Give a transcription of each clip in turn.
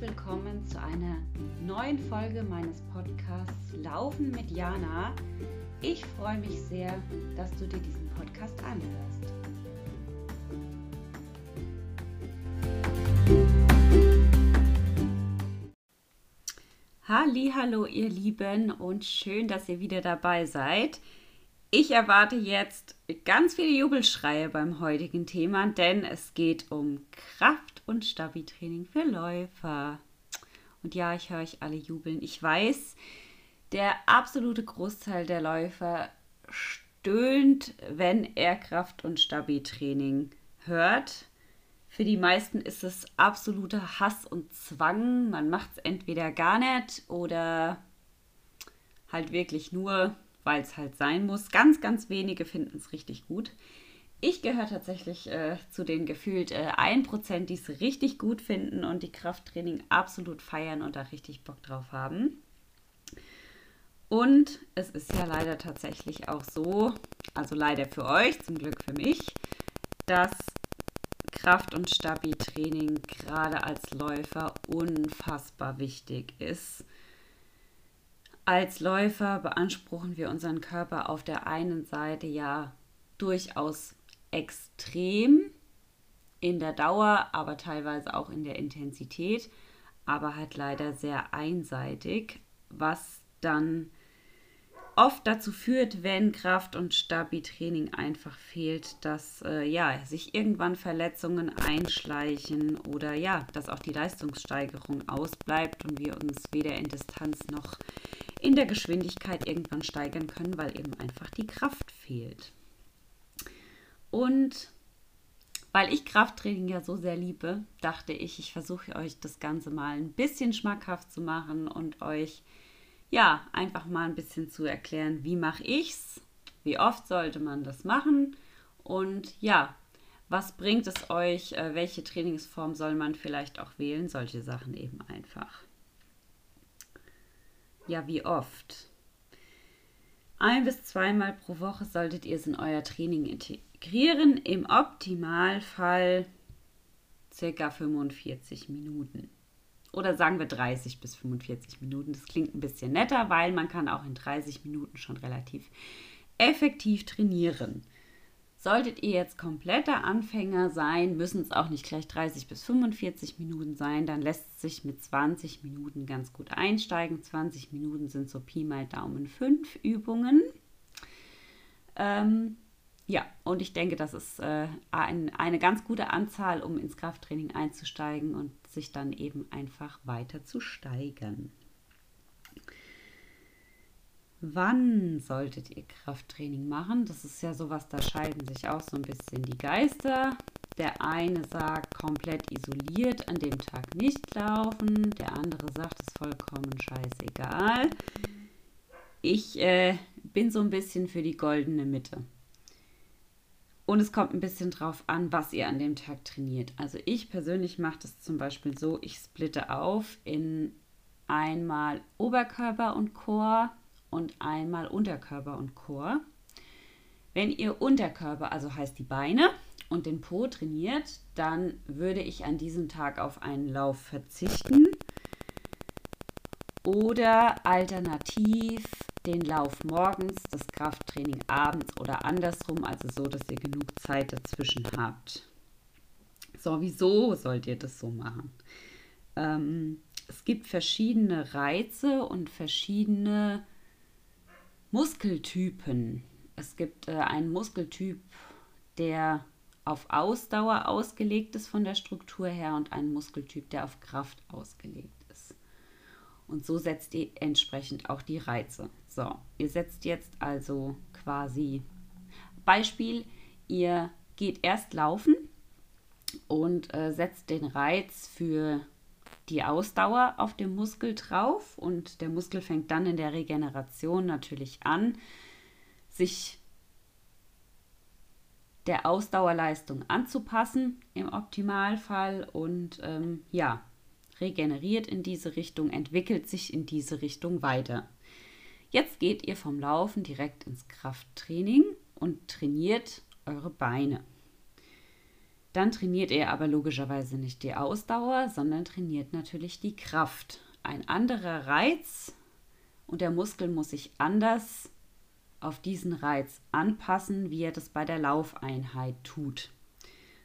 willkommen zu einer neuen Folge meines Podcasts Laufen mit Jana. Ich freue mich sehr, dass du dir diesen Podcast anhörst. Hallo, ihr Lieben und schön, dass ihr wieder dabei seid. Ich erwarte jetzt ganz viele Jubelschreie beim heutigen Thema, denn es geht um Kraft- und Stabi-Training für Läufer. Und ja, ich höre euch alle jubeln. Ich weiß, der absolute Großteil der Läufer stöhnt, wenn er Kraft- und Stabi-Training hört. Für die meisten ist es absoluter Hass und Zwang. Man macht es entweder gar nicht oder halt wirklich nur weil es halt sein muss. Ganz, ganz wenige finden es richtig gut. Ich gehöre tatsächlich äh, zu den gefühlt äh, 1%, die es richtig gut finden und die Krafttraining absolut feiern und da richtig Bock drauf haben. Und es ist ja leider tatsächlich auch so, also leider für euch, zum Glück für mich, dass Kraft- und Stabi-Training gerade als Läufer unfassbar wichtig ist. Als Läufer beanspruchen wir unseren Körper auf der einen Seite ja durchaus extrem in der Dauer, aber teilweise auch in der Intensität, aber halt leider sehr einseitig, was dann oft dazu führt, wenn Kraft- und Stabi-Training einfach fehlt, dass äh, ja, sich irgendwann Verletzungen einschleichen oder ja, dass auch die Leistungssteigerung ausbleibt und wir uns weder in Distanz noch in der Geschwindigkeit irgendwann steigern können, weil eben einfach die Kraft fehlt. Und weil ich Krafttraining ja so sehr liebe, dachte ich, ich versuche euch das Ganze mal ein bisschen schmackhaft zu machen und euch ja einfach mal ein bisschen zu erklären, wie mache ich's, wie oft sollte man das machen und ja, was bringt es euch, äh, welche Trainingsform soll man vielleicht auch wählen, solche Sachen eben einfach. Ja, wie oft? Ein bis zweimal pro Woche solltet ihr es in euer Training integrieren. Im Optimalfall circa 45 Minuten. Oder sagen wir 30 bis 45 Minuten. Das klingt ein bisschen netter, weil man kann auch in 30 Minuten schon relativ effektiv trainieren. Solltet ihr jetzt kompletter Anfänger sein, müssen es auch nicht gleich 30 bis 45 Minuten sein, dann lässt es sich mit 20 Minuten ganz gut einsteigen. 20 Minuten sind so Pi mal Daumen 5 Übungen. Ähm, ja, und ich denke, das ist äh, ein, eine ganz gute Anzahl, um ins Krafttraining einzusteigen und sich dann eben einfach weiter zu steigern. Wann solltet ihr Krafttraining machen? Das ist ja sowas, da scheiden sich auch so ein bisschen die Geister. Der eine sagt komplett isoliert, an dem Tag nicht laufen. Der andere sagt, es ist vollkommen scheißegal. Ich äh, bin so ein bisschen für die goldene Mitte. Und es kommt ein bisschen drauf an, was ihr an dem Tag trainiert. Also ich persönlich mache das zum Beispiel so, ich splitte auf in einmal Oberkörper und Chor und einmal Unterkörper und Chor. Wenn ihr Unterkörper, also heißt die Beine und den Po trainiert, dann würde ich an diesem Tag auf einen Lauf verzichten oder alternativ den Lauf morgens, das Krafttraining abends oder andersrum, also so, dass ihr genug Zeit dazwischen habt. So, wieso sollt ihr das so machen? Ähm, es gibt verschiedene Reize und verschiedene Muskeltypen. Es gibt äh, einen Muskeltyp, der auf Ausdauer ausgelegt ist von der Struktur her und einen Muskeltyp, der auf Kraft ausgelegt ist. Und so setzt ihr entsprechend auch die Reize. So, ihr setzt jetzt also quasi Beispiel, ihr geht erst laufen und äh, setzt den Reiz für die Ausdauer auf dem Muskel drauf und der Muskel fängt dann in der Regeneration natürlich an, sich der Ausdauerleistung anzupassen im Optimalfall und ähm, ja, regeneriert in diese Richtung, entwickelt sich in diese Richtung weiter. Jetzt geht ihr vom Laufen direkt ins Krafttraining und trainiert eure Beine. Dann trainiert er aber logischerweise nicht die Ausdauer, sondern trainiert natürlich die Kraft. Ein anderer Reiz und der Muskel muss sich anders auf diesen Reiz anpassen, wie er das bei der Laufeinheit tut.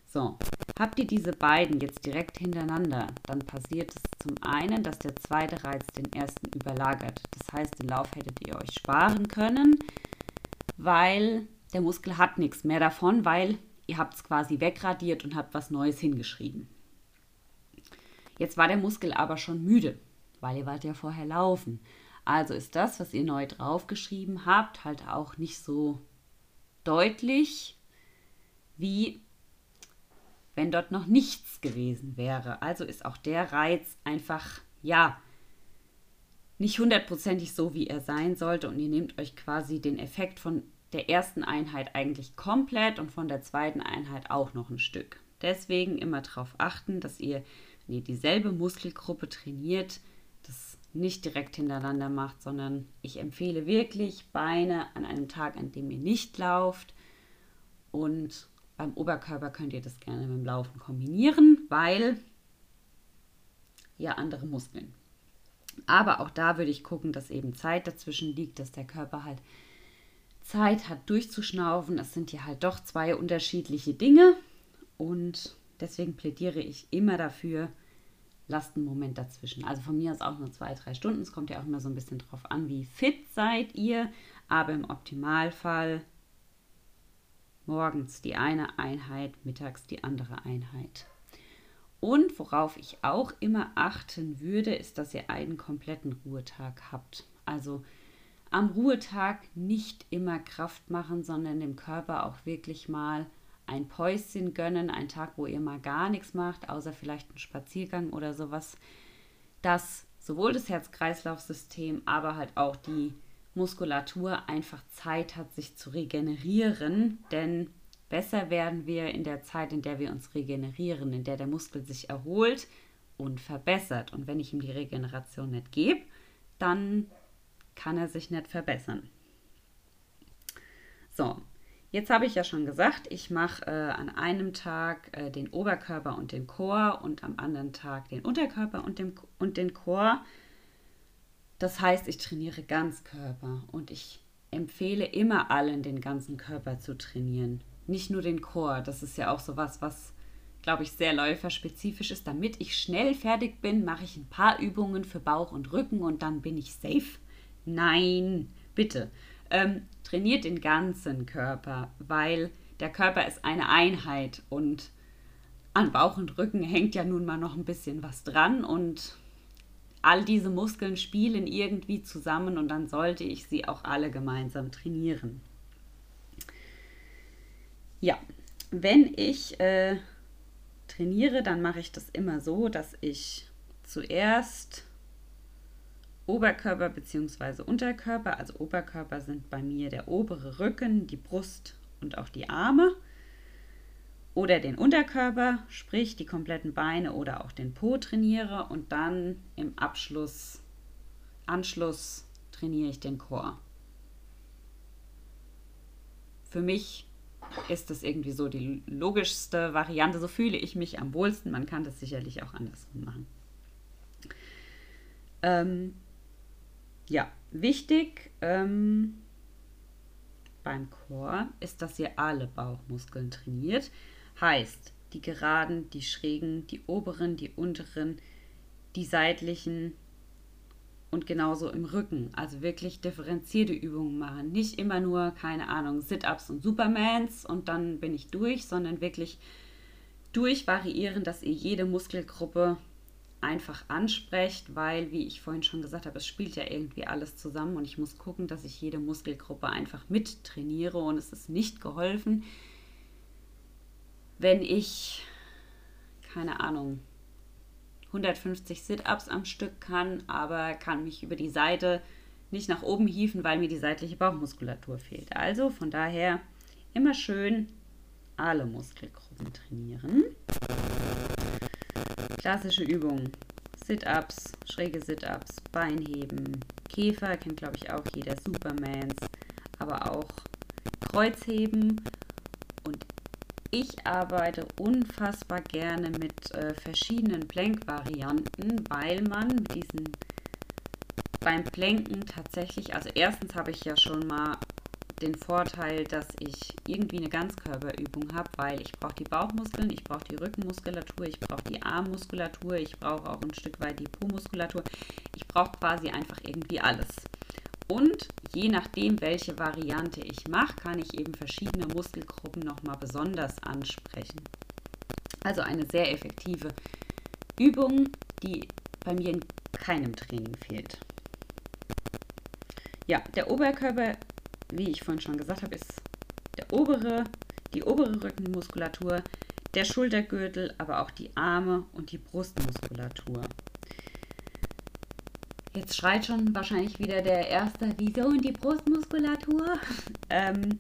So, habt ihr diese beiden jetzt direkt hintereinander, dann passiert es zum einen, dass der zweite Reiz den ersten überlagert. Das heißt, den Lauf hättet ihr euch sparen können, weil der Muskel hat nichts mehr davon, weil ihr habt es quasi wegradiert und habt was Neues hingeschrieben. Jetzt war der Muskel aber schon müde, weil ihr wart ja vorher laufen. Also ist das, was ihr neu draufgeschrieben habt, halt auch nicht so deutlich, wie wenn dort noch nichts gewesen wäre. Also ist auch der Reiz einfach, ja, nicht hundertprozentig so, wie er sein sollte. Und ihr nehmt euch quasi den Effekt von der ersten Einheit eigentlich komplett und von der zweiten Einheit auch noch ein Stück. Deswegen immer darauf achten, dass ihr, wenn ihr dieselbe Muskelgruppe trainiert, das nicht direkt hintereinander macht, sondern ich empfehle wirklich Beine an einem Tag, an dem ihr nicht lauft. Und beim Oberkörper könnt ihr das gerne mit dem Laufen kombinieren, weil ja andere Muskeln. Aber auch da würde ich gucken, dass eben Zeit dazwischen liegt, dass der Körper halt Zeit hat durchzuschnaufen. Es sind ja halt doch zwei unterschiedliche Dinge und deswegen plädiere ich immer dafür, lasst einen Moment dazwischen. Also von mir aus auch nur zwei, drei Stunden. Es kommt ja auch immer so ein bisschen drauf an, wie fit seid ihr. Aber im Optimalfall morgens die eine Einheit, mittags die andere Einheit. Und worauf ich auch immer achten würde, ist, dass ihr einen kompletten Ruhetag habt. Also am Ruhetag nicht immer Kraft machen, sondern dem Körper auch wirklich mal ein Päuschen gönnen, ein Tag, wo ihr mal gar nichts macht, außer vielleicht einen Spaziergang oder sowas, dass sowohl das Herz-Kreislauf-System, aber halt auch die Muskulatur einfach Zeit hat, sich zu regenerieren, denn besser werden wir in der Zeit, in der wir uns regenerieren, in der der Muskel sich erholt und verbessert. Und wenn ich ihm die Regeneration nicht gebe, dann kann er sich nicht verbessern. So, jetzt habe ich ja schon gesagt, ich mache äh, an einem Tag äh, den Oberkörper und den Chor und am anderen Tag den Unterkörper und, dem, und den Chor. Das heißt, ich trainiere Ganzkörper und ich empfehle immer allen, den ganzen Körper zu trainieren. Nicht nur den Chor. Das ist ja auch so was, was, glaube ich, sehr läuferspezifisch ist. Damit ich schnell fertig bin, mache ich ein paar Übungen für Bauch und Rücken und dann bin ich safe. Nein, bitte. Ähm, trainiert den ganzen Körper, weil der Körper ist eine Einheit und an Bauch und Rücken hängt ja nun mal noch ein bisschen was dran und all diese Muskeln spielen irgendwie zusammen und dann sollte ich sie auch alle gemeinsam trainieren. Ja, wenn ich äh, trainiere, dann mache ich das immer so, dass ich zuerst Oberkörper bzw. Unterkörper. Also Oberkörper sind bei mir der obere Rücken, die Brust und auch die Arme. Oder den Unterkörper, sprich die kompletten Beine oder auch den Po trainiere und dann im Abschluss, Anschluss trainiere ich den Chor. Für mich ist das irgendwie so die logischste Variante. So fühle ich mich am wohlsten. Man kann das sicherlich auch andersrum machen. Ähm, ja, wichtig ähm, beim Chor ist, dass ihr alle Bauchmuskeln trainiert. Heißt, die geraden, die schrägen, die oberen, die unteren, die seitlichen und genauso im Rücken. Also wirklich differenzierte Übungen machen. Nicht immer nur, keine Ahnung, Sit-Ups und Supermans und dann bin ich durch, sondern wirklich durchvariieren, dass ihr jede Muskelgruppe einfach ansprecht, weil, wie ich vorhin schon gesagt habe, es spielt ja irgendwie alles zusammen und ich muss gucken, dass ich jede Muskelgruppe einfach mit trainiere und es ist nicht geholfen, wenn ich, keine Ahnung, 150 Sit-Ups am Stück kann, aber kann mich über die Seite nicht nach oben hieven, weil mir die seitliche Bauchmuskulatur fehlt. Also von daher immer schön alle Muskelgruppen trainieren. Klassische Übungen. Sit-Ups, schräge Sit-Ups, Beinheben, Käfer, kennt glaube ich auch jeder, Supermans, aber auch Kreuzheben und ich arbeite unfassbar gerne mit äh, verschiedenen Plank-Varianten, weil man diesen beim Planken tatsächlich, also erstens habe ich ja schon mal den Vorteil, dass ich irgendwie eine Ganzkörperübung habe, weil ich brauche die Bauchmuskeln, ich brauche die Rückenmuskulatur, ich brauche die Armmuskulatur, ich brauche auch ein Stück weit die Po-Muskulatur. Ich brauche quasi einfach irgendwie alles. Und je nachdem, welche Variante ich mache, kann ich eben verschiedene Muskelgruppen nochmal besonders ansprechen. Also eine sehr effektive Übung, die bei mir in keinem Training fehlt. Ja, der Oberkörper, wie ich vorhin schon gesagt habe, ist der obere, die obere Rückenmuskulatur, der Schultergürtel, aber auch die Arme und die Brustmuskulatur. Jetzt schreit schon wahrscheinlich wieder der erste, wieso und die Brustmuskulatur? ähm,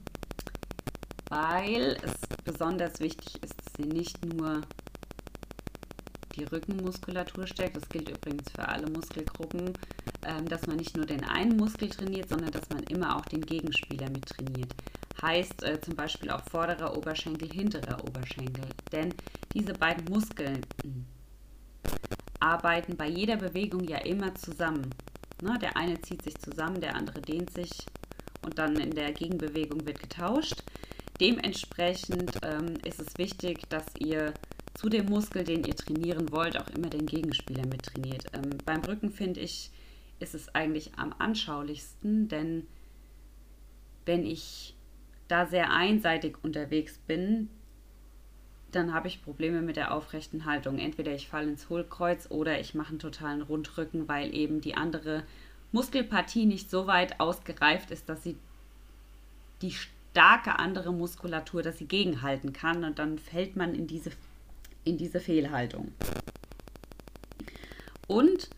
weil es besonders wichtig ist, dass sie nicht nur die Rückenmuskulatur stärkt, das gilt übrigens für alle Muskelgruppen, ähm, dass man nicht nur den einen Muskel trainiert, sondern dass man immer auch den Gegenspieler mit trainiert. Heißt äh, zum Beispiel auch vorderer Oberschenkel, hinterer Oberschenkel. Denn diese beiden Muskeln arbeiten bei jeder Bewegung ja immer zusammen. Ne? Der eine zieht sich zusammen, der andere dehnt sich und dann in der Gegenbewegung wird getauscht. Dementsprechend ähm, ist es wichtig, dass ihr zu dem Muskel, den ihr trainieren wollt, auch immer den Gegenspieler mit trainiert. Ähm, beim Rücken finde ich, ist es eigentlich am anschaulichsten, denn wenn ich da sehr einseitig unterwegs bin, dann habe ich Probleme mit der aufrechten Haltung. Entweder ich falle ins Hohlkreuz oder ich mache einen totalen Rundrücken, weil eben die andere Muskelpartie nicht so weit ausgereift ist, dass sie die starke andere Muskulatur, dass sie gegenhalten kann und dann fällt man in diese, in diese Fehlhaltung. Und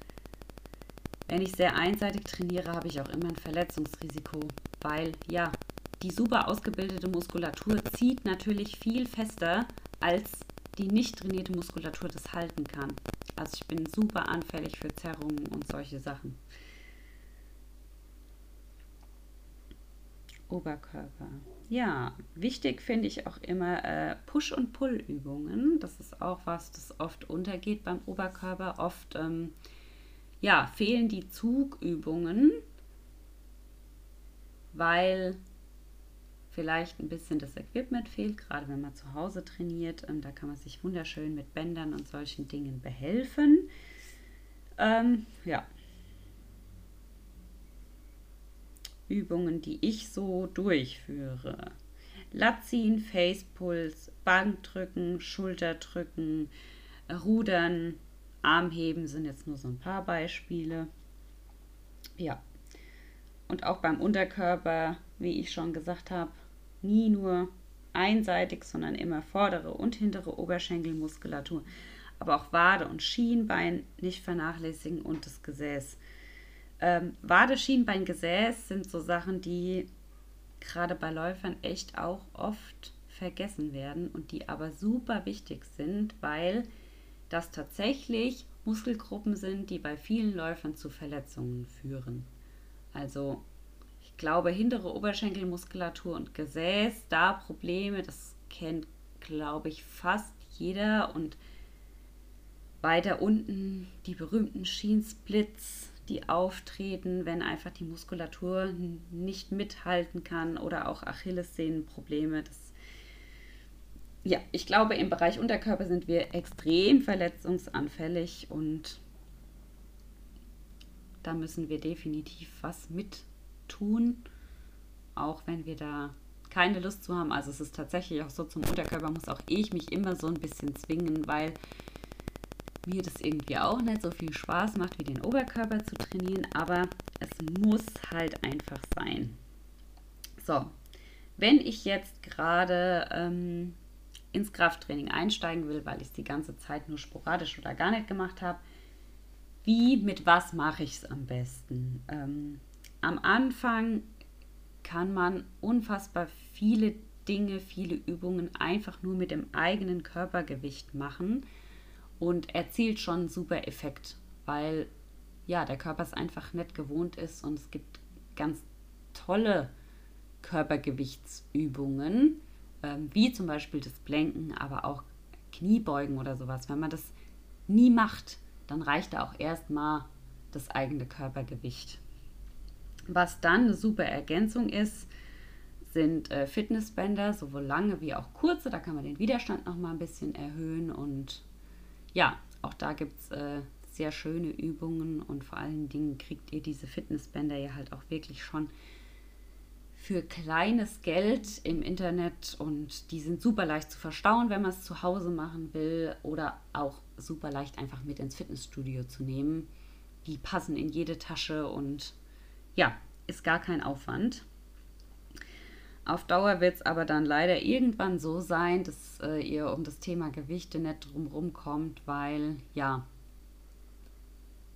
wenn ich sehr einseitig trainiere, habe ich auch immer ein Verletzungsrisiko, weil ja, die super ausgebildete Muskulatur zieht natürlich viel fester als die nicht trainierte Muskulatur das halten kann. Also ich bin super anfällig für Zerrungen und solche Sachen. Oberkörper. Ja, wichtig finde ich auch immer äh, Push- und Pull-Übungen. Das ist auch was, das oft untergeht beim Oberkörper. Oft ähm, ja, fehlen die Zugübungen, weil vielleicht ein bisschen das Equipment fehlt, gerade wenn man zu Hause trainiert. Ähm, da kann man sich wunderschön mit Bändern und solchen Dingen behelfen. Ähm, ja. Übungen, die ich so durchführe. Latziehen, Facepuls, Bankdrücken, Schulterdrücken, Rudern, Armheben sind jetzt nur so ein paar Beispiele. Ja. Und auch beim Unterkörper, wie ich schon gesagt habe, nie nur einseitig, sondern immer vordere und hintere Oberschenkelmuskulatur. Aber auch Wade und Schienbein nicht vernachlässigen und das Gesäß. Ähm, Wade, Schienbein, Gesäß sind so Sachen, die gerade bei Läufern echt auch oft vergessen werden und die aber super wichtig sind, weil das tatsächlich Muskelgruppen sind, die bei vielen Läufern zu Verletzungen führen. Also glaube, hintere Oberschenkelmuskulatur und Gesäß, da Probleme, das kennt, glaube ich, fast jeder. Und weiter unten die berühmten Schiensplits, die auftreten, wenn einfach die Muskulatur nicht mithalten kann oder auch Achillessehnenprobleme. Das ja, ich glaube, im Bereich Unterkörper sind wir extrem verletzungsanfällig und da müssen wir definitiv was mit tun, auch wenn wir da keine Lust zu haben. Also es ist tatsächlich auch so, zum Unterkörper muss auch ich mich immer so ein bisschen zwingen, weil mir das irgendwie auch nicht so viel Spaß macht, wie den Oberkörper zu trainieren, aber es muss halt einfach sein. So, wenn ich jetzt gerade ähm, ins Krafttraining einsteigen will, weil ich es die ganze Zeit nur sporadisch oder gar nicht gemacht habe, wie, mit was mache ich es am besten? Ähm, am Anfang kann man unfassbar viele Dinge, viele Übungen einfach nur mit dem eigenen Körpergewicht machen und erzielt schon einen super Effekt, weil ja, der Körper es einfach nicht gewohnt ist und es gibt ganz tolle Körpergewichtsübungen. ähm, wie zum Beispiel das Blenken, aber auch Kniebeugen oder sowas. Wenn man das nie macht, dann reicht da auch erstmal das eigene Körpergewicht. Was dann eine super Ergänzung ist, sind äh, Fitnessbänder, sowohl lange wie auch kurze. Da kann man den Widerstand noch mal ein bisschen erhöhen. Und ja, auch da gibt es äh, sehr schöne Übungen und vor allen Dingen kriegt ihr diese Fitnessbänder ja halt auch wirklich schon für kleines Geld im Internet und die sind super leicht zu verstauen, wenn man es zu Hause machen will oder auch super leicht einfach mit ins Fitnessstudio zu nehmen. Die passen in jede Tasche und ja, ist gar kein Aufwand. Auf Dauer wird es aber dann leider irgendwann so sein, dass äh, ihr um das Thema Gewichte nicht drumherum kommt, weil ja,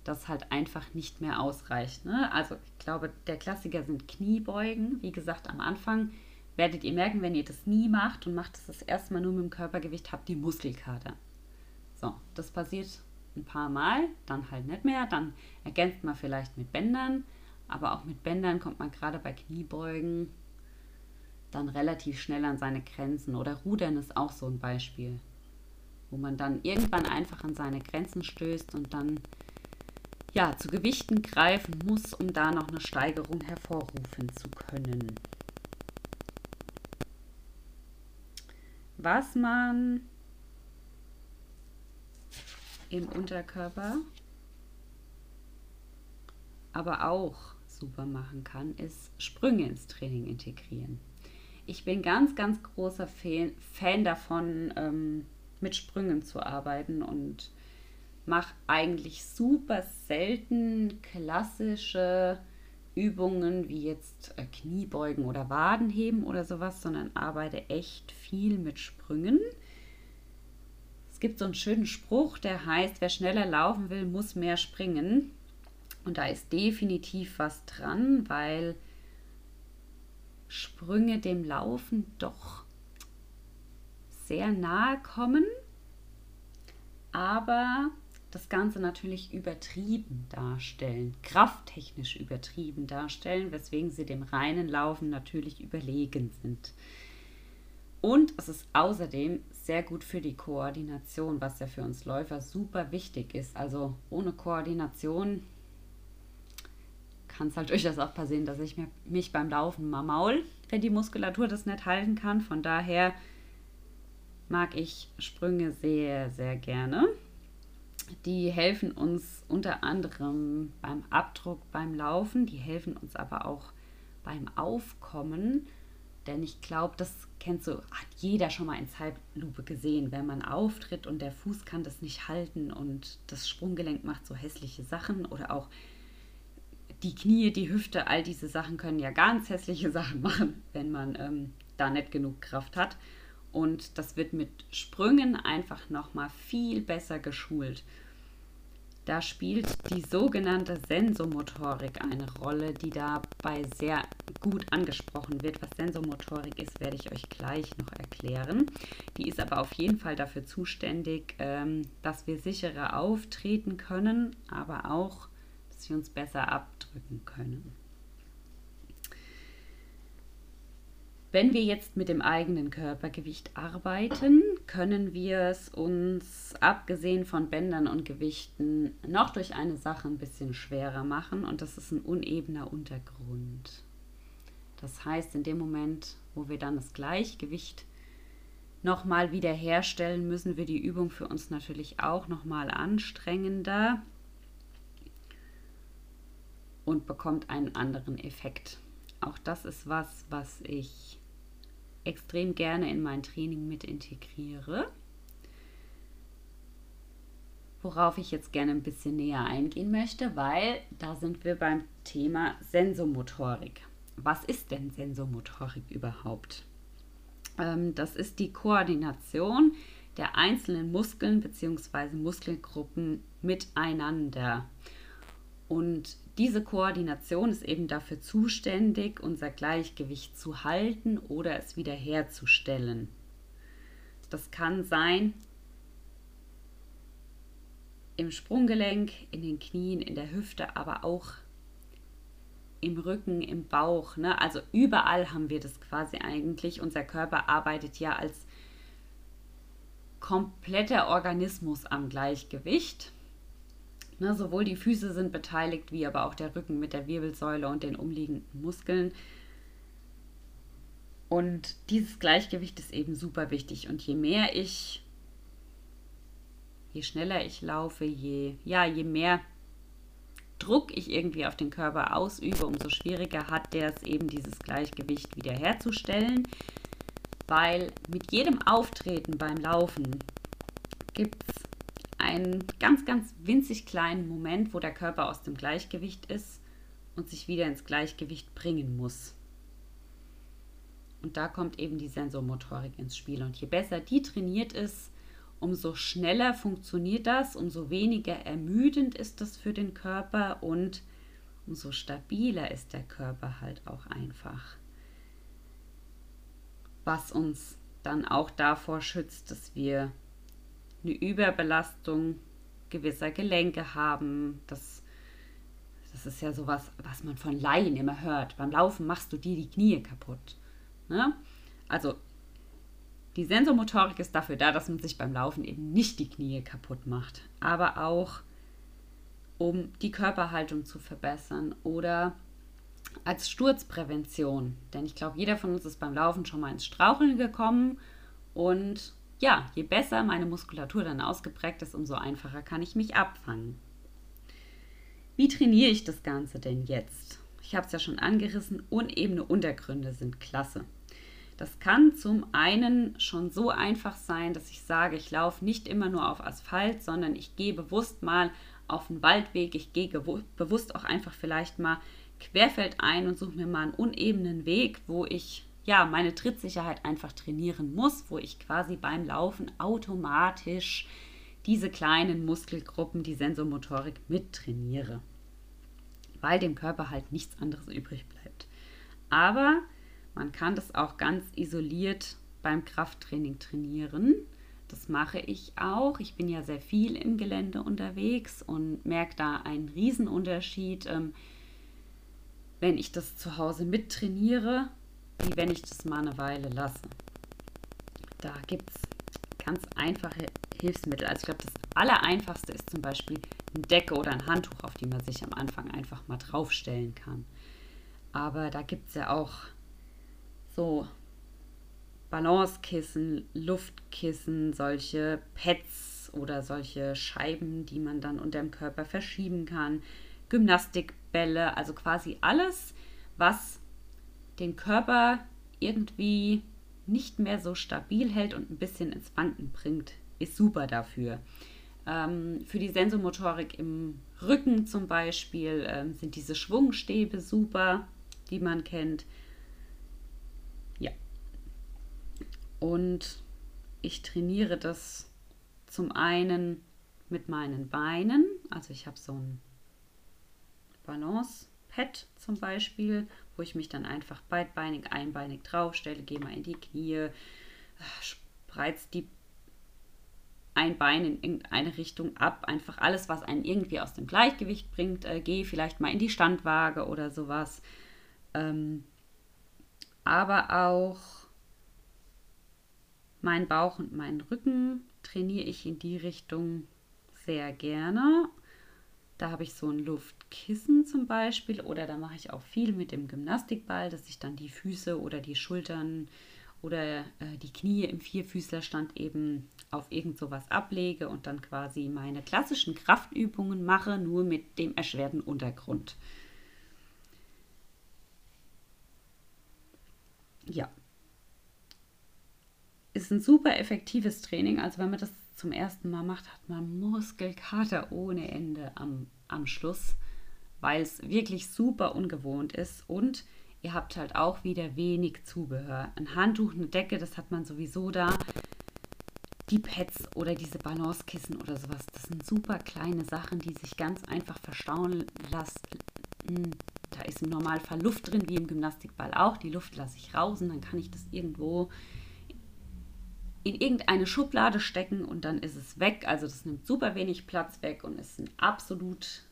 das halt einfach nicht mehr ausreicht. Ne? Also ich glaube, der Klassiker sind Kniebeugen. Wie gesagt, am Anfang werdet ihr merken, wenn ihr das nie macht und macht es das, das erste Mal nur mit dem Körpergewicht, habt ihr Muskelkater. So, das passiert ein paar Mal, dann halt nicht mehr. Dann ergänzt man vielleicht mit Bändern, aber auch mit Bändern kommt man gerade bei Kniebeugen dann relativ schnell an seine Grenzen. Oder Rudern ist auch so ein Beispiel, wo man dann irgendwann einfach an seine Grenzen stößt und dann ja, zu Gewichten greifen muss, um da noch eine Steigerung hervorrufen zu können. Was man im Unterkörper aber auch super machen kann, ist Sprünge ins Training integrieren. Ich bin ganz, ganz großer Fan davon, ähm, mit Sprüngen zu arbeiten und mache eigentlich super selten klassische Übungen wie jetzt äh, Kniebeugen oder Wadenheben oder sowas, sondern arbeite echt viel mit Sprüngen. Es gibt so einen schönen Spruch, der heißt, wer schneller laufen will, muss mehr springen. Und da ist definitiv was dran, weil Sprünge dem Laufen doch sehr nahe kommen, aber das Ganze natürlich übertrieben darstellen, krafttechnisch übertrieben darstellen, weswegen sie dem reinen Laufen natürlich überlegen sind. Und es ist außerdem sehr gut für die Koordination, was ja für uns Läufer super wichtig ist. Also ohne Koordination kann es halt durchaus auch passieren, dass ich mich beim Laufen mal maul, wenn die Muskulatur das nicht halten kann. Von daher mag ich Sprünge sehr, sehr gerne. Die helfen uns unter anderem beim Abdruck, beim Laufen, die helfen uns aber auch beim Aufkommen. Denn ich glaube, das kennt so, hat jeder schon mal in Zeitlupe gesehen, wenn man auftritt und der Fuß kann das nicht halten und das Sprunggelenk macht so hässliche Sachen oder auch die Knie, die Hüfte, all diese Sachen können ja ganz hässliche Sachen machen, wenn man ähm, da nicht genug Kraft hat. Und das wird mit Sprüngen einfach nochmal viel besser geschult. Da spielt die sogenannte Sensomotorik eine Rolle, die dabei sehr gut angesprochen wird. Was Sensomotorik ist, werde ich euch gleich noch erklären. Die ist aber auf jeden Fall dafür zuständig, ähm, dass wir sicherer auftreten können, aber auch, wir uns besser abdrücken können. Wenn wir jetzt mit dem eigenen Körpergewicht arbeiten, können wir es uns, abgesehen von Bändern und Gewichten, noch durch eine Sache ein bisschen schwerer machen und das ist ein unebener Untergrund. Das heißt, in dem Moment, wo wir dann das Gleichgewicht nochmal wiederherstellen, müssen wir die Übung für uns natürlich auch nochmal anstrengender und bekommt einen anderen Effekt. Auch das ist was, was ich extrem gerne in mein Training mit integriere. Worauf ich jetzt gerne ein bisschen näher eingehen möchte, weil da sind wir beim Thema Sensomotorik. Was ist denn Sensomotorik überhaupt? Ähm, das ist die Koordination der einzelnen Muskeln bzw. Muskelgruppen miteinander. Und diese Koordination ist eben dafür zuständig, unser Gleichgewicht zu halten oder es wiederherzustellen. Das kann sein im Sprunggelenk, in den Knien, in der Hüfte, aber auch im Rücken, im Bauch. Ne? Also überall haben wir das quasi eigentlich. Unser Körper arbeitet ja als kompletter Organismus am Gleichgewicht. Ne? Sowohl die Füße sind beteiligt, wie aber auch der Rücken mit der Wirbelsäule und den umliegenden Muskeln. Und dieses Gleichgewicht ist eben super wichtig. Und je mehr ich, je schneller ich laufe, je, ja, je mehr Druck ich irgendwie auf den Körper ausübe, umso schwieriger hat der es eben, dieses Gleichgewicht wiederherzustellen. Weil mit jedem Auftreten beim Laufen gibt es einen ganz, ganz winzig kleinen Moment, wo der Körper aus dem Gleichgewicht ist und sich wieder ins Gleichgewicht bringen muss. Und da kommt eben die Sensormotorik ins Spiel. Und je besser die trainiert ist, umso schneller funktioniert das, umso weniger ermüdend ist das für den Körper und umso stabiler ist der Körper halt auch einfach. Was uns dann auch davor schützt, dass wir eine Überbelastung gewisser Gelenke haben. Das, das ist ja sowas, was man von Laien immer hört. Beim Laufen machst du dir die Knie kaputt. Ne? Also die Sensomotorik ist dafür da, dass man sich beim Laufen eben nicht die Knie kaputt macht, aber auch um die Körperhaltung zu verbessern oder als Sturzprävention. Denn ich glaube, jeder von uns ist beim Laufen schon mal ins Straucheln gekommen und ja, je besser meine Muskulatur dann ausgeprägt ist, umso einfacher kann ich mich abfangen. Wie trainiere ich das Ganze denn jetzt? Ich habe es ja schon angerissen, unebene Untergründe sind klasse. Das kann zum einen schon so einfach sein, dass ich sage, ich laufe nicht immer nur auf Asphalt, sondern ich gehe bewusst mal auf einen Waldweg, ich gehe bewusst auch einfach vielleicht mal querfeld ein und suche mir mal einen unebenen Weg, wo ich ja meine Trittsicherheit einfach trainieren muss, wo ich quasi beim Laufen automatisch diese kleinen Muskelgruppen, die Sensomotorik mittrainiere, weil dem Körper halt nichts anderes übrig bleibt. Aber man kann das auch ganz isoliert beim Krafttraining trainieren. Das mache ich auch. Ich bin ja sehr viel im Gelände unterwegs und merke da einen Riesenunterschied, ähm, wenn ich das zu Hause mittrainiere, wie wenn ich das mal eine Weile lasse. Da gibt es ganz einfache Hilfsmittel. Also ich glaube, das Allereinfachste ist zum Beispiel eine Decke oder ein Handtuch, auf die man sich am Anfang einfach mal draufstellen kann. Aber da gibt es ja auch so Balancekissen, Luftkissen, solche Pads oder solche Scheiben, die man dann unter dem Körper verschieben kann, Gymnastikbälle, also quasi alles, was den Körper irgendwie nicht mehr so stabil hält und ein bisschen ins Wanken bringt, ist super dafür. Ähm, für die Sensomotorik im Rücken zum Beispiel ähm, sind diese Schwungstäbe super, die man kennt. Und ich trainiere das zum einen mit meinen Beinen. Also ich habe so ein Balance-Pad zum Beispiel, wo ich mich dann einfach beidbeinig, einbeinig draufstelle, gehe mal in die Knie, spreiz die ein Bein in irgendeine Richtung ab. Einfach alles, was einen irgendwie aus dem Gleichgewicht bringt. Äh, gehe vielleicht mal in die Standwaage oder sowas. Ähm, aber auch Mein Bauch und meinen Rücken trainiere ich in die Richtung sehr gerne. Da habe ich so ein Luftkissen zum Beispiel oder da mache ich auch viel mit dem Gymnastikball, dass ich dann die Füße oder die Schultern oder äh, die Knie im Vierfüßlerstand eben auf irgend sowas ablege und dann quasi meine klassischen Kraftübungen mache, nur mit dem erschwerten Untergrund. Ja, ist ein super effektives Training. Also wenn man das zum ersten Mal macht, hat man Muskelkater ohne Ende am, am Schluss, weil es wirklich super ungewohnt ist. Und ihr habt halt auch wieder wenig Zubehör. Ein Handtuch, eine Decke, das hat man sowieso da. Die Pads oder diese Balancekissen oder sowas, das sind super kleine Sachen, die sich ganz einfach verstauen lassen. Da ist im Normalfall Luft drin, wie im Gymnastikball auch. Die Luft lasse ich raus und dann kann ich das irgendwo in irgendeine Schublade stecken und dann ist es weg. Also das nimmt super wenig Platz weg und ist ein absolut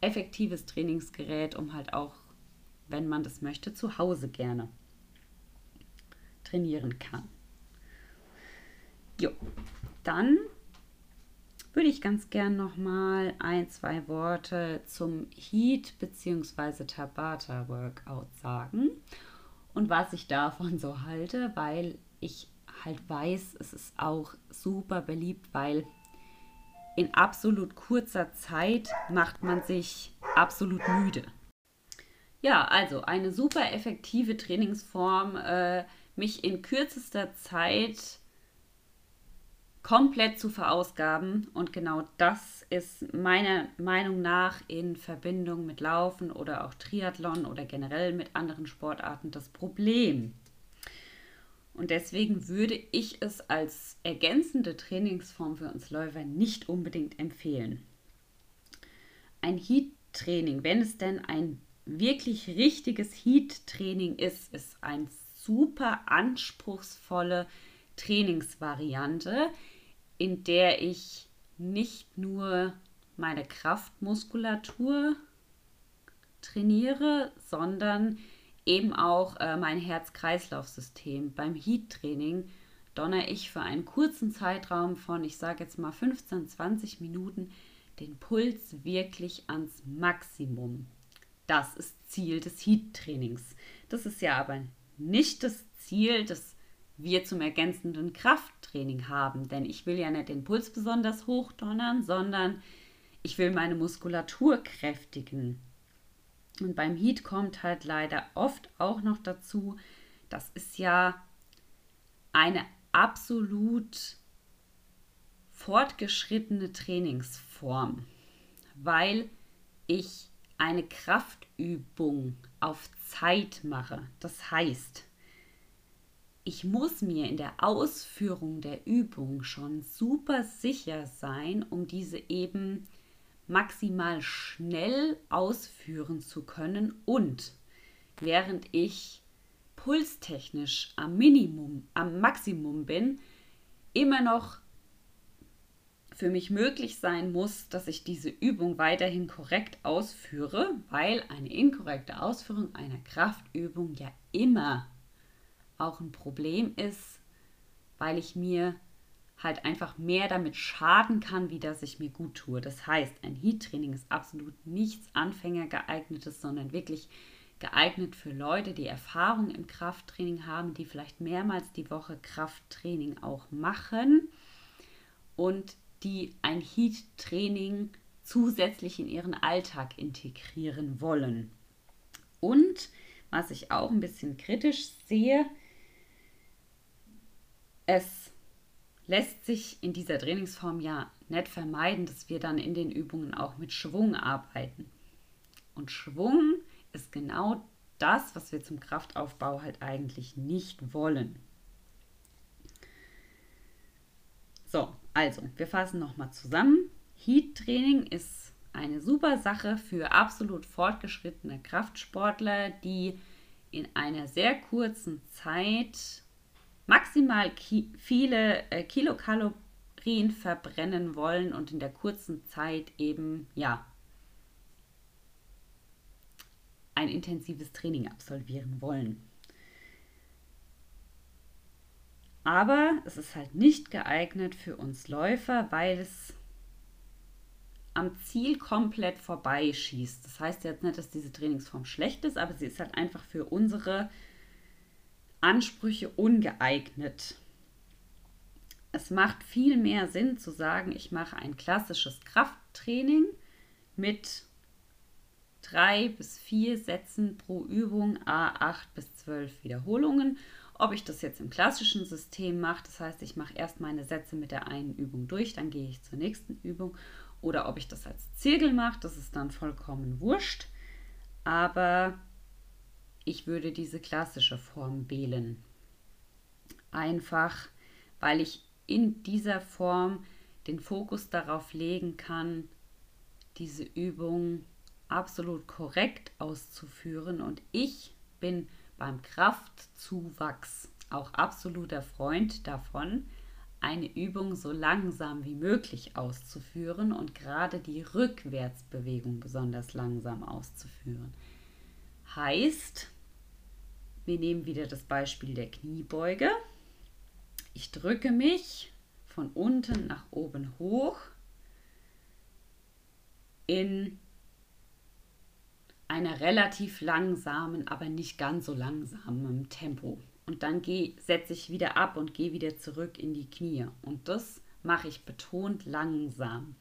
effektives Trainingsgerät, um halt auch wenn man das möchte, zu Hause gerne trainieren kann. Jo, dann würde ich ganz gern noch mal ein, zwei Worte zum Heat bzw. Tabata Workout sagen und was ich davon so halte, weil ich halt weiß, es ist auch super beliebt, weil in absolut kurzer Zeit macht man sich absolut müde. Ja, also eine super effektive Trainingsform, äh, mich in kürzester Zeit komplett zu verausgaben. Und genau das ist meiner Meinung nach in Verbindung mit Laufen oder auch Triathlon oder generell mit anderen Sportarten das Problem. Und deswegen würde ich es als ergänzende Trainingsform für uns Läufer nicht unbedingt empfehlen. Ein Heat-Training, wenn es denn ein wirklich richtiges Heat-Training ist, ist eine super anspruchsvolle Trainingsvariante, in der ich nicht nur meine Kraftmuskulatur trainiere, sondern eben auch äh, mein Herz-Kreislauf-System. Beim Heat-Training donner ich für einen kurzen Zeitraum von, ich sage jetzt mal 15, 20 Minuten, den Puls wirklich ans Maximum. Das ist Ziel des Heat-Trainings. Das ist ja aber nicht das Ziel, das wir zum ergänzenden Krafttraining haben. Denn ich will ja nicht den Puls besonders hoch donnern, sondern ich will meine Muskulatur kräftigen. Und beim Heat kommt halt leider oft auch noch dazu, das ist ja eine absolut fortgeschrittene Trainingsform, weil ich eine Kraftübung auf Zeit mache. Das heißt, ich muss mir in der Ausführung der Übung schon super sicher sein, um diese eben maximal schnell ausführen zu können und während ich pulstechnisch am Minimum, am Maximum bin, immer noch für mich möglich sein muss, dass ich diese Übung weiterhin korrekt ausführe, weil eine inkorrekte Ausführung einer Kraftübung ja immer auch ein Problem ist, weil ich mir halt einfach mehr damit schaden kann, wie dass ich mir gut tue. Das heißt, ein Heat-Training ist absolut nichts Anfängergeeignetes, sondern wirklich geeignet für Leute, die Erfahrung im Krafttraining haben, die vielleicht mehrmals die Woche Krafttraining auch machen und die ein Heat-Training zusätzlich in ihren Alltag integrieren wollen. Und was ich auch ein bisschen kritisch sehe, es lässt sich in dieser Trainingsform ja nicht vermeiden, dass wir dann in den Übungen auch mit Schwung arbeiten. Und Schwung ist genau das, was wir zum Kraftaufbau halt eigentlich nicht wollen. So, also, wir fassen nochmal zusammen. Heat-Training ist eine super Sache für absolut fortgeschrittene Kraftsportler, die in einer sehr kurzen Zeit maximal ki viele äh, Kilokalorien verbrennen wollen und in der kurzen Zeit eben, ja, ein intensives Training absolvieren wollen. Aber es ist halt nicht geeignet für uns Läufer, weil es am Ziel komplett vorbeischießt. Das heißt jetzt nicht, dass diese Trainingsform schlecht ist, aber sie ist halt einfach für unsere Ansprüche ungeeignet. Es macht viel mehr Sinn zu sagen, ich mache ein klassisches Krafttraining mit drei bis vier Sätzen pro Übung, a acht bis zwölf Wiederholungen. Ob ich das jetzt im klassischen System mache, das heißt, ich mache erst meine Sätze mit der einen Übung durch, dann gehe ich zur nächsten Übung, oder ob ich das als Zirkel mache, das ist dann vollkommen wurscht. Aber ich würde diese klassische Form wählen. Einfach, weil ich in dieser Form den Fokus darauf legen kann, diese Übung absolut korrekt auszuführen. Und ich bin beim Kraftzuwachs auch absoluter Freund davon, eine Übung so langsam wie möglich auszuführen und gerade die Rückwärtsbewegung besonders langsam auszuführen. Heißt, wir nehmen wieder das Beispiel der Kniebeuge. Ich drücke mich von unten nach oben hoch in einer relativ langsamen, aber nicht ganz so langsamen Tempo. Und dann setze ich wieder ab und gehe wieder zurück in die Knie. Und das mache ich betont langsam.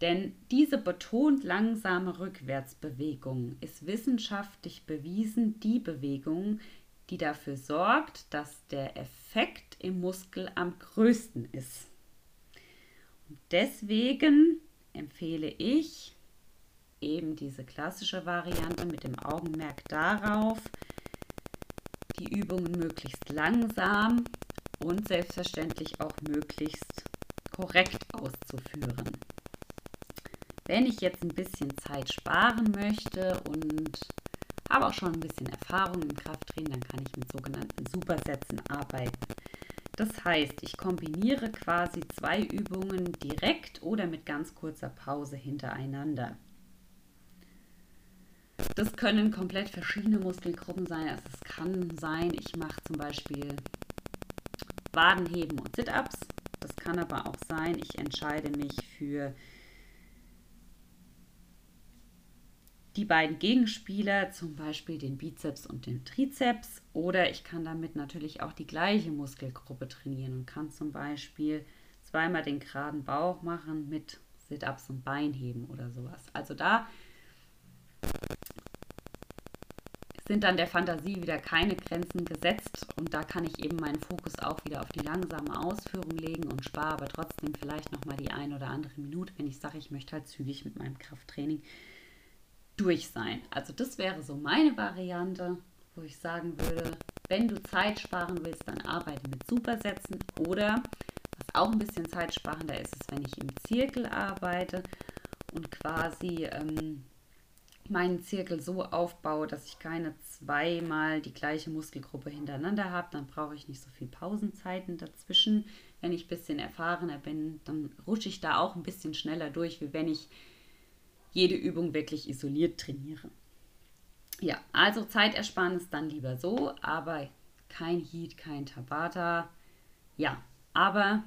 Denn diese betont langsame Rückwärtsbewegung ist wissenschaftlich bewiesen die Bewegung, die dafür sorgt, dass der Effekt im Muskel am größten ist. Und deswegen empfehle ich eben diese klassische Variante mit dem Augenmerk darauf, die Übungen möglichst langsam und selbstverständlich auch möglichst korrekt auszuführen. Wenn ich jetzt ein bisschen Zeit sparen möchte und habe auch schon ein bisschen Erfahrung im Krafttraining, dann kann ich mit sogenannten Supersätzen arbeiten. Das heißt, ich kombiniere quasi zwei Übungen direkt oder mit ganz kurzer Pause hintereinander. Das können komplett verschiedene Muskelgruppen sein. Also es kann sein, ich mache zum Beispiel Wadenheben und Sit-Ups. Das kann aber auch sein, ich entscheide mich für die beiden Gegenspieler, zum Beispiel den Bizeps und den Trizeps. Oder ich kann damit natürlich auch die gleiche Muskelgruppe trainieren und kann zum Beispiel zweimal den geraden Bauch machen mit Sit-Ups und Beinheben oder sowas. Also da sind dann der Fantasie wieder keine Grenzen gesetzt und da kann ich eben meinen Fokus auch wieder auf die langsame Ausführung legen und spare aber trotzdem vielleicht nochmal die ein oder andere Minute, wenn ich sage, ich möchte halt zügig mit meinem Krafttraining durch sein. Also das wäre so meine Variante, wo ich sagen würde, wenn du Zeit sparen willst, dann arbeite mit Supersätzen oder was auch ein bisschen zeitsparender ist, ist, wenn ich im Zirkel arbeite und quasi ähm, meinen Zirkel so aufbaue, dass ich keine zweimal die gleiche Muskelgruppe hintereinander habe, dann brauche ich nicht so viel Pausenzeiten dazwischen. Wenn ich ein bisschen erfahrener bin, dann rutsche ich da auch ein bisschen schneller durch, wie wenn ich jede Übung wirklich isoliert trainiere. Ja, also Zeitersparnis dann lieber so, aber kein Heat, kein Tabata. Ja, aber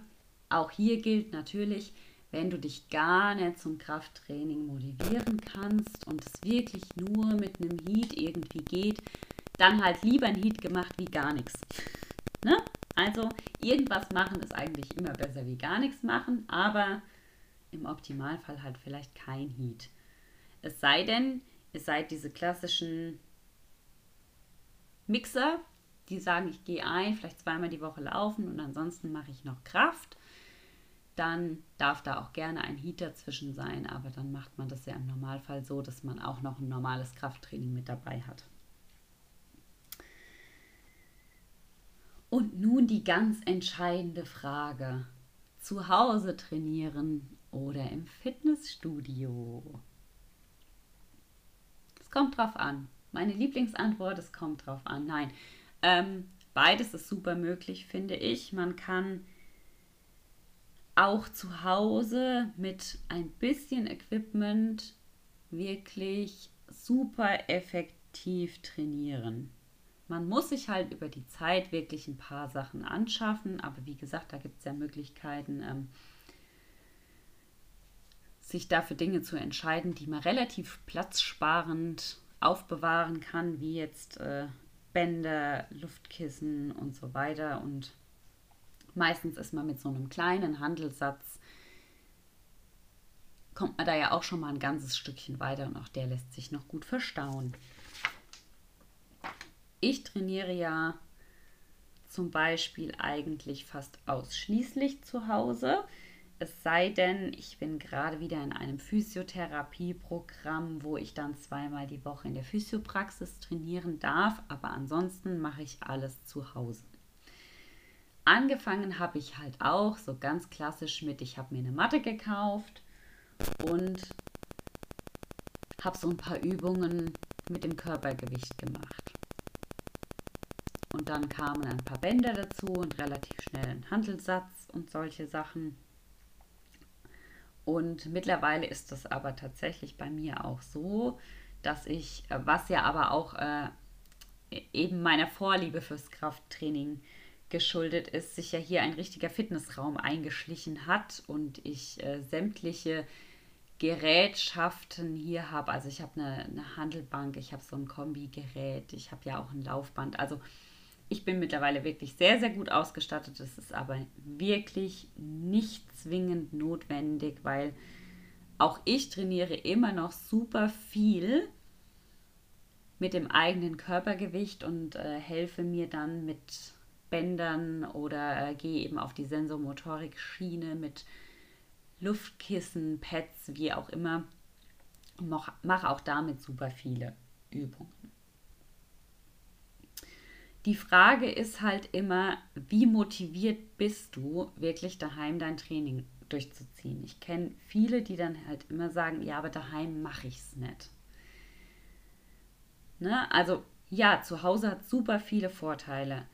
auch hier gilt natürlich, wenn du dich gar nicht zum Krafttraining motivieren kannst und es wirklich nur mit einem Heat irgendwie geht, dann halt lieber ein Heat gemacht wie gar nichts. Ne? Also irgendwas machen ist eigentlich immer besser wie gar nichts machen, aber im Optimalfall halt vielleicht kein Heat. Es sei denn, ihr seid diese klassischen Mixer, die sagen, ich gehe ein, vielleicht zweimal die Woche laufen und ansonsten mache ich noch Kraft. Dann darf da auch gerne ein Heat dazwischen sein, aber dann macht man das ja im Normalfall so, dass man auch noch ein normales Krafttraining mit dabei hat. Und nun die ganz entscheidende Frage. Zu Hause trainieren oder im Fitnessstudio? Kommt drauf an. Meine Lieblingsantwort, es kommt drauf an. Nein, ähm, beides ist super möglich, finde ich. Man kann auch zu Hause mit ein bisschen Equipment wirklich super effektiv trainieren. Man muss sich halt über die Zeit wirklich ein paar Sachen anschaffen, aber wie gesagt, da gibt es ja Möglichkeiten. Ähm, sich dafür Dinge zu entscheiden, die man relativ platzsparend aufbewahren kann, wie jetzt äh, Bänder, Luftkissen und so weiter. Und meistens ist man mit so einem kleinen Handelssatz, kommt man da ja auch schon mal ein ganzes Stückchen weiter und auch der lässt sich noch gut verstauen. Ich trainiere ja zum Beispiel eigentlich fast ausschließlich zu Hause. Es sei denn, ich bin gerade wieder in einem Physiotherapieprogramm, wo ich dann zweimal die Woche in der Physiopraxis trainieren darf, aber ansonsten mache ich alles zu Hause. Angefangen habe ich halt auch so ganz klassisch mit, ich habe mir eine Matte gekauft und habe so ein paar Übungen mit dem Körpergewicht gemacht. Und dann kamen ein paar Bänder dazu und relativ schnell ein Handelsatz und solche Sachen. Und mittlerweile ist es aber tatsächlich bei mir auch so, dass ich, äh, was ja aber auch äh, eben meiner Vorliebe fürs Krafttraining geschuldet ist, sich ja hier ein richtiger Fitnessraum eingeschlichen hat und ich äh, sämtliche Gerätschaften hier habe. Also ich habe eine, eine Handelbank, ich habe so ein Kombigerät, ich habe ja auch ein Laufband. Also ich bin mittlerweile wirklich sehr, sehr gut ausgestattet. Das ist aber wirklich nicht zwingend notwendig, weil auch ich trainiere immer noch super viel mit dem eigenen Körpergewicht und äh, helfe mir dann mit Bändern oder äh, gehe eben auf die Sensomotorik-Schiene mit Luftkissen, Pads, wie auch immer. Mache auch damit super viele Übungen. Die Frage ist halt immer, wie motiviert bist du, wirklich daheim dein Training durchzuziehen? Ich kenne viele, die dann halt immer sagen, ja, aber daheim mache ich es nicht. Ne? Also ja, zu Hause hat super viele Vorteile.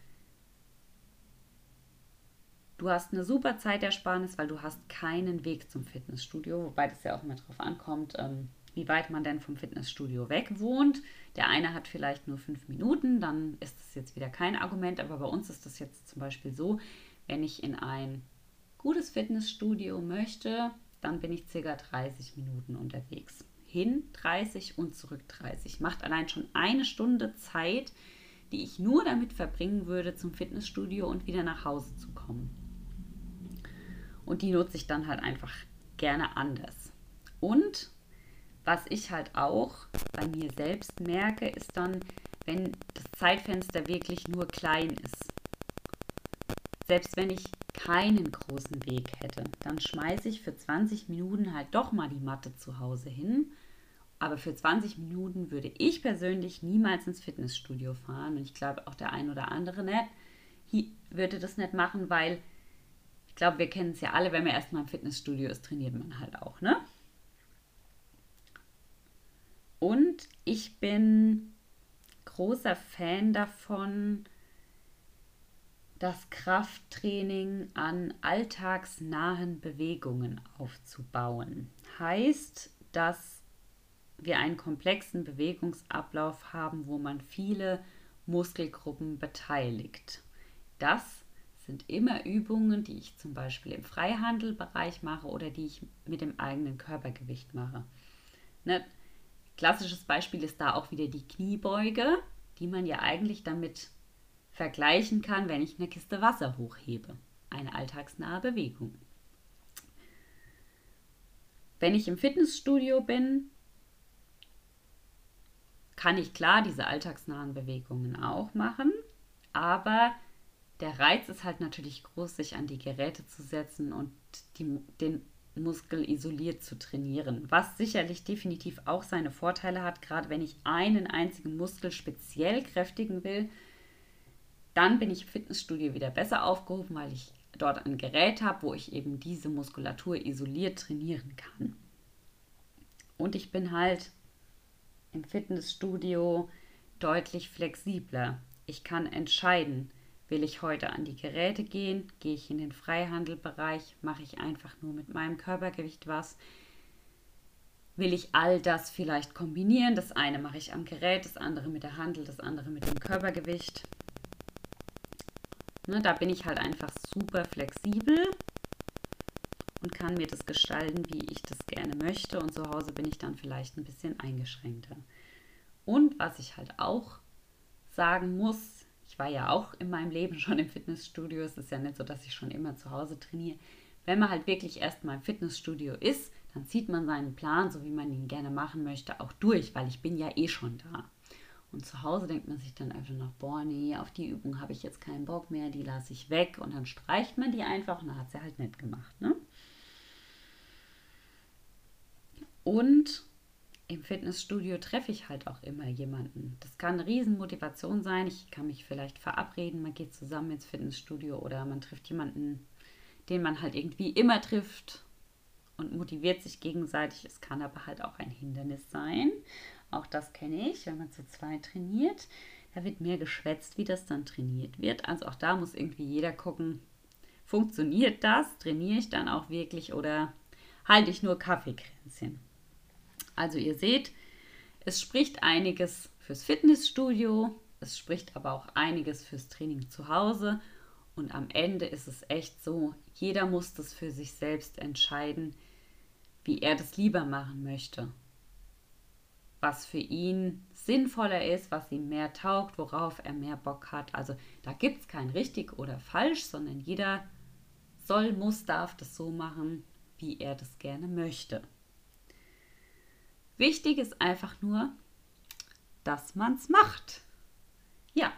Du hast eine super Zeitersparnis, weil du hast keinen Weg zum Fitnessstudio, wobei das ja auch immer darauf ankommt, ähm, wie weit man denn vom Fitnessstudio weg wohnt. Der eine hat vielleicht nur fünf Minuten, dann ist das jetzt wieder kein Argument, aber bei uns ist das jetzt zum Beispiel so, wenn ich in ein gutes Fitnessstudio möchte, dann bin ich ca. 30 Minuten unterwegs. Hin 30 und zurück 30. Macht allein schon eine Stunde Zeit, die ich nur damit verbringen würde, zum Fitnessstudio und wieder nach Hause zu kommen. Und die nutze ich dann halt einfach gerne anders. Und was ich halt auch bei mir selbst merke, ist dann, wenn das Zeitfenster wirklich nur klein ist. Selbst wenn ich keinen großen Weg hätte, dann schmeiße ich für 20 Minuten halt doch mal die Matte zu Hause hin. Aber für 20 Minuten würde ich persönlich niemals ins Fitnessstudio fahren. Und ich glaube auch der ein oder andere nicht, würde das nicht machen, weil ich glaube, wir kennen es ja alle, wenn man erstmal im Fitnessstudio ist, trainiert man halt auch, ne? Und ich bin großer Fan davon, das Krafttraining an alltagsnahen Bewegungen aufzubauen. Heißt, dass wir einen komplexen Bewegungsablauf haben, wo man viele Muskelgruppen beteiligt. Das sind immer Übungen, die ich zum Beispiel im Freihandelbereich mache oder die ich mit dem eigenen Körpergewicht mache. Ne? Klassisches Beispiel ist da auch wieder die Kniebeuge, die man ja eigentlich damit vergleichen kann, wenn ich eine Kiste Wasser hochhebe. Eine alltagsnahe Bewegung. Wenn ich im Fitnessstudio bin, kann ich klar diese alltagsnahen Bewegungen auch machen, aber der Reiz ist halt natürlich groß, sich an die Geräte zu setzen und die, den Muskel isoliert zu trainieren, was sicherlich definitiv auch seine Vorteile hat, gerade wenn ich einen einzigen Muskel speziell kräftigen will, dann bin ich im Fitnessstudio wieder besser aufgehoben, weil ich dort ein Gerät habe, wo ich eben diese Muskulatur isoliert trainieren kann. Und ich bin halt im Fitnessstudio deutlich flexibler. Ich kann entscheiden, Will ich heute an die Geräte gehen? Gehe ich in den Freihandelbereich? Mache ich einfach nur mit meinem Körpergewicht was? Will ich all das vielleicht kombinieren? Das eine mache ich am Gerät, das andere mit der Handel, das andere mit dem Körpergewicht. Ne, da bin ich halt einfach super flexibel und kann mir das gestalten, wie ich das gerne möchte. Und zu Hause bin ich dann vielleicht ein bisschen eingeschränkter. Und was ich halt auch sagen muss, ich war ja auch in meinem Leben schon im Fitnessstudio. Es ist ja nicht so, dass ich schon immer zu Hause trainiere. Wenn man halt wirklich erstmal im Fitnessstudio ist, dann zieht man seinen Plan, so wie man ihn gerne machen möchte, auch durch, weil ich bin ja eh schon da. Und zu Hause denkt man sich dann einfach noch, boah, nee, auf die Übung habe ich jetzt keinen Bock mehr, die lasse ich weg und dann streicht man die einfach und dann hat sie halt nicht gemacht. Ne? Und im Fitnessstudio treffe ich halt auch immer jemanden. Das kann eine Riesenmotivation sein. Ich kann mich vielleicht verabreden, man geht zusammen ins Fitnessstudio oder man trifft jemanden, den man halt irgendwie immer trifft und motiviert sich gegenseitig. Es kann aber halt auch ein Hindernis sein. Auch das kenne ich, wenn man zu zweit trainiert. Da wird mehr geschwätzt, wie das dann trainiert wird. Also auch da muss irgendwie jeder gucken, funktioniert das? Trainiere ich dann auch wirklich oder halte ich nur Kaffeekränzchen? Also ihr seht, Es spricht einiges fürs Fitnessstudio, es spricht aber auch einiges fürs Training zu Hause. Und am Ende ist es echt so, jeder muss das für sich selbst entscheiden, wie er das lieber machen möchte. Was für ihn sinnvoller ist, was ihm mehr taugt, worauf er mehr Bock hat. Also da gibt es kein richtig oder falsch, sondern jeder soll, muss, darf das so machen, wie er das gerne möchte. Wichtig ist einfach nur, dass man es macht. Ja.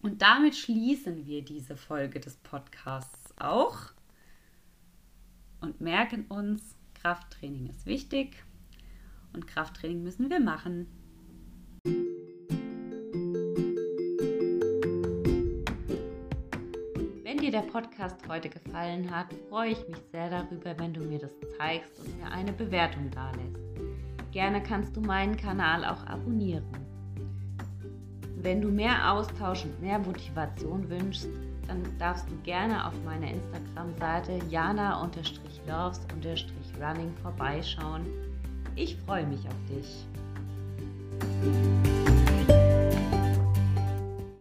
Und damit schließen wir diese Folge des Podcasts auch und merken uns, Krafttraining ist wichtig und Krafttraining müssen wir machen. Wenn dir der Podcast heute gefallen hat, freue ich mich sehr darüber, wenn du mir das zeigst und mir eine Bewertung dalässt. Gerne kannst du meinen Kanal auch abonnieren. Wenn du mehr Austausch und mehr Motivation wünschst, dann darfst du gerne auf meiner Instagram-Seite jana-loves-running vorbeischauen. Ich freue mich auf dich.